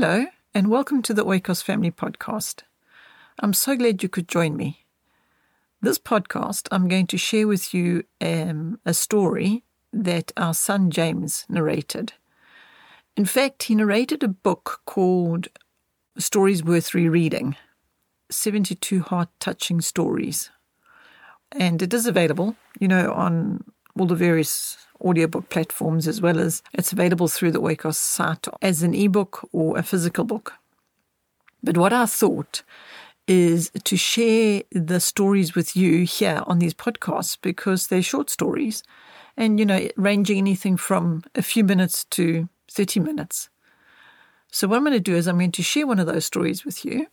Hello, and welcome to the Oikos Family Podcast. I'm so glad you could join me. This podcast, I'm going to share with you um, a story that our son James narrated. In fact, he narrated a book called Stories Worth Rereading 72 Heart Touching Stories. And it is available, you know, on all the various audiobook platforms as well as it's available through the Oikos site as an ebook or a physical book. But what I thought is to share the stories with you here on these podcasts because they're short stories and, you know, ranging anything from a few minutes to 30 minutes. So, what I'm going to do is I'm going to share one of those stories with you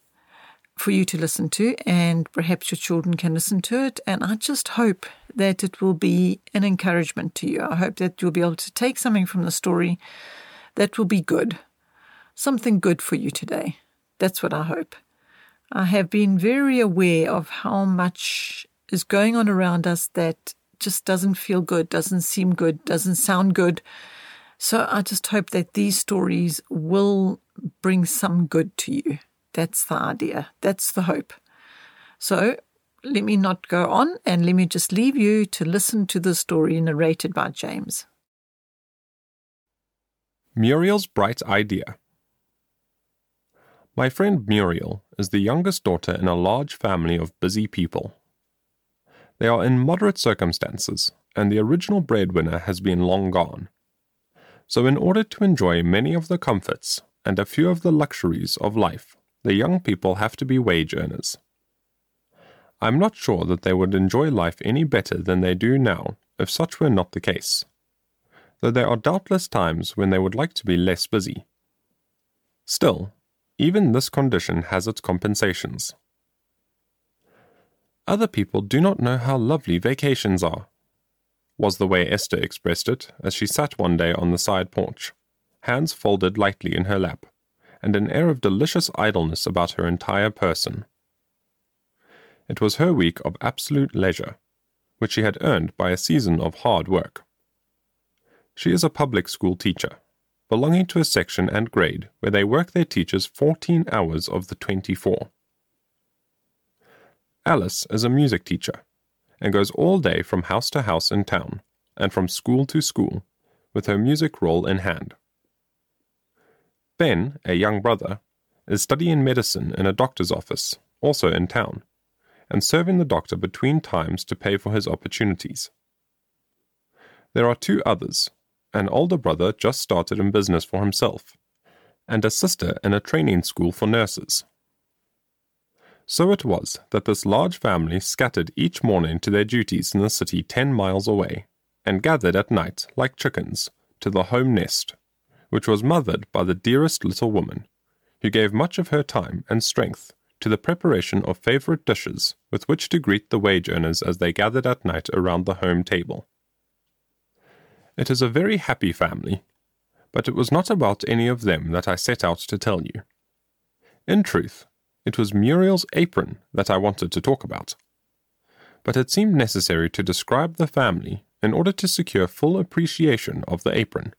for you to listen to, and perhaps your children can listen to it. And I just hope that it will be an encouragement to you. I hope that you'll be able to take something from the story that will be good, something good for you today. That's what I hope. I have been very aware of how much is going on around us that just doesn't feel good, doesn't seem good, doesn't sound good. So I just hope that these stories will bring some good to you. That's the idea. That's the hope. So let me not go on and let me just leave you to listen to the story narrated by James. Muriel's Bright Idea. My friend Muriel is the youngest daughter in a large family of busy people. They are in moderate circumstances, and the original breadwinner has been long gone. So, in order to enjoy many of the comforts and a few of the luxuries of life, the young people have to be wage earners. I'm not sure that they would enjoy life any better than they do now if such were not the case, though there are doubtless times when they would like to be less busy. Still, even this condition has its compensations. Other people do not know how lovely vacations are, was the way Esther expressed it as she sat one day on the side porch, hands folded lightly in her lap and an air of delicious idleness about her entire person. It was her week of absolute leisure, which she had earned by a season of hard work. She is a public school teacher, belonging to a section and grade where they work their teachers 14 hours of the 24. Alice is a music teacher and goes all day from house to house in town and from school to school with her music roll in hand. Ben, a young brother, is studying medicine in a doctor's office, also in town, and serving the doctor between times to pay for his opportunities. There are two others an older brother just started in business for himself, and a sister in a training school for nurses. So it was that this large family scattered each morning to their duties in the city ten miles away, and gathered at night, like chickens, to the home nest which was mothered by the dearest little woman, who gave much of her time and strength to the preparation of favourite dishes with which to greet the wage earners as they gathered at night around the home table. It is a very happy family, but it was not about any of them that I set out to tell you. In truth, it was Muriel's apron that I wanted to talk about. But it seemed necessary to describe the family in order to secure full appreciation of the apron.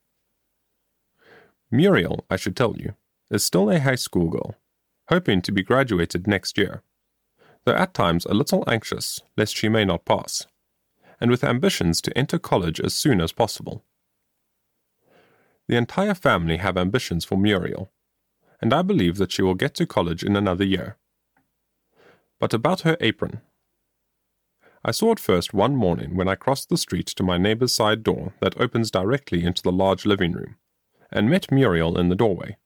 Muriel, I should tell you, is still a high school girl, hoping to be graduated next year, though at times a little anxious lest she may not pass, and with ambitions to enter college as soon as possible. The entire family have ambitions for Muriel, and I believe that she will get to college in another year. But about her apron. I saw it first one morning when I crossed the street to my neighbor's side door that opens directly into the large living room and met Muriel in the doorway,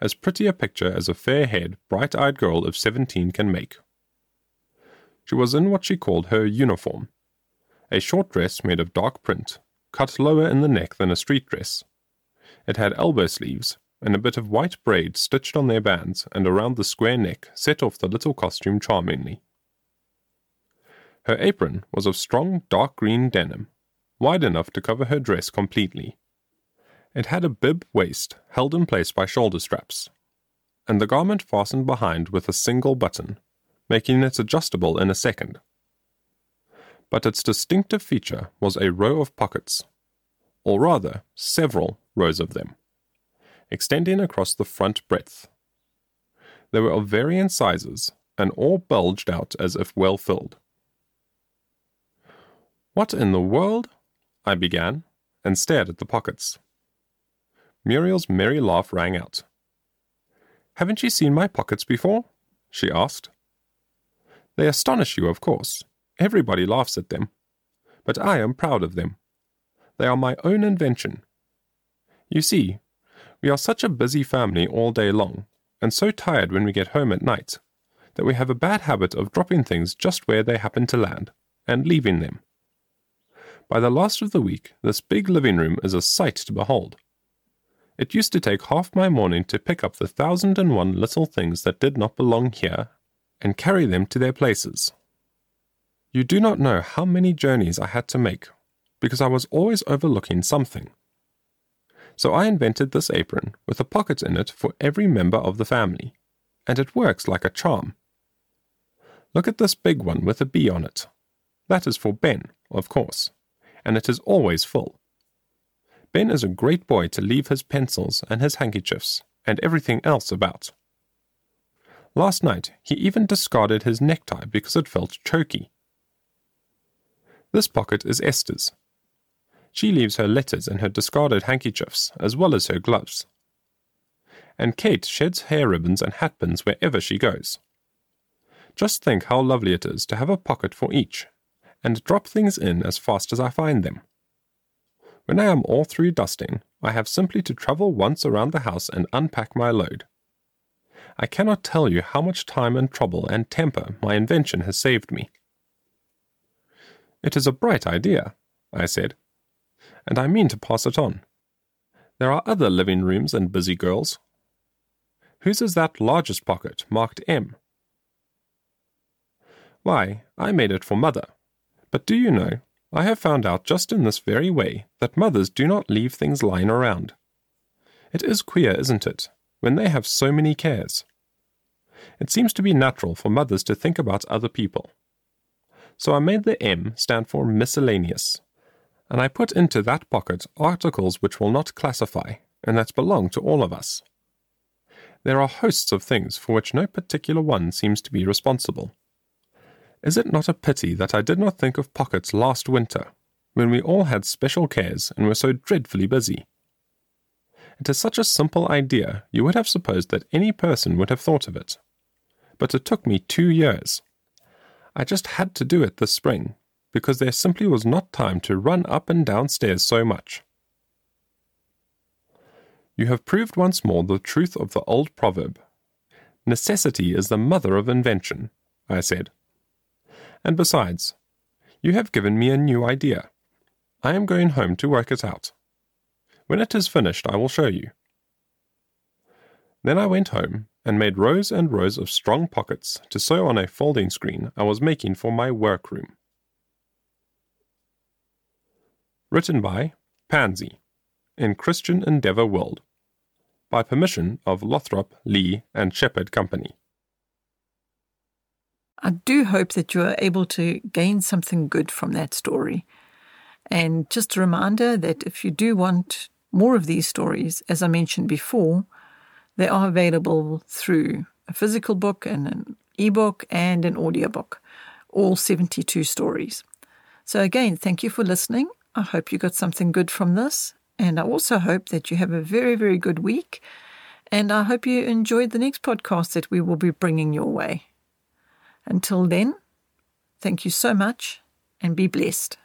as pretty a picture as a fair haired, bright eyed girl of seventeen can make. She was in what she called her uniform a short dress made of dark print, cut lower in the neck than a street dress. It had elbow sleeves, and a bit of white braid stitched on their bands and around the square neck set off the little costume charmingly. Her apron was of strong dark green denim, wide enough to cover her dress completely, it had a bib waist held in place by shoulder straps, and the garment fastened behind with a single button, making it adjustable in a second. But its distinctive feature was a row of pockets, or rather, several rows of them, extending across the front breadth. They were of varying sizes and all bulged out as if well filled. What in the world? I began, and stared at the pockets. Muriel's merry laugh rang out. Haven't you seen my pockets before? she asked. They astonish you, of course. Everybody laughs at them. But I am proud of them. They are my own invention. You see, we are such a busy family all day long, and so tired when we get home at night, that we have a bad habit of dropping things just where they happen to land, and leaving them. By the last of the week, this big living room is a sight to behold. It used to take half my morning to pick up the thousand and one little things that did not belong here and carry them to their places. You do not know how many journeys I had to make because I was always overlooking something. So I invented this apron with a pocket in it for every member of the family, and it works like a charm. Look at this big one with a bee on it. That is for Ben, of course, and it is always full. Ben is a great boy to leave his pencils and his handkerchiefs and everything else about. Last night he even discarded his necktie because it felt choky. This pocket is Esther's. She leaves her letters and her discarded handkerchiefs, as well as her gloves. And Kate sheds hair ribbons and hatpins wherever she goes. Just think how lovely it is to have a pocket for each, and drop things in as fast as I find them. When I am all through dusting, I have simply to travel once around the house and unpack my load. I cannot tell you how much time and trouble and temper my invention has saved me. It is a bright idea, I said, and I mean to pass it on. There are other living rooms and busy girls. Whose is that largest pocket marked M? Why, I made it for mother. But do you know, I have found out just in this very way that mothers do not leave things lying around. It is queer, isn't it, when they have so many cares? It seems to be natural for mothers to think about other people. So I made the M stand for miscellaneous, and I put into that pocket articles which will not classify and that belong to all of us. There are hosts of things for which no particular one seems to be responsible. Is it not a pity that I did not think of pockets last winter, when we all had special cares and were so dreadfully busy? It is such a simple idea, you would have supposed that any person would have thought of it. But it took me two years. I just had to do it this spring, because there simply was not time to run up and down stairs so much. You have proved once more the truth of the old proverb. Necessity is the mother of invention, I said. And besides, you have given me a new idea. I am going home to work it out. When it is finished, I will show you. Then I went home and made rows and rows of strong pockets to sew on a folding screen I was making for my workroom. Written by Pansy in Christian Endeavour World by permission of Lothrop, Lee and Shepard Company. I do hope that you are able to gain something good from that story. And just a reminder that if you do want more of these stories, as I mentioned before, they are available through a physical book and an ebook and an audiobook, all 72 stories. So, again, thank you for listening. I hope you got something good from this. And I also hope that you have a very, very good week. And I hope you enjoyed the next podcast that we will be bringing your way. Until then, thank you so much and be blessed.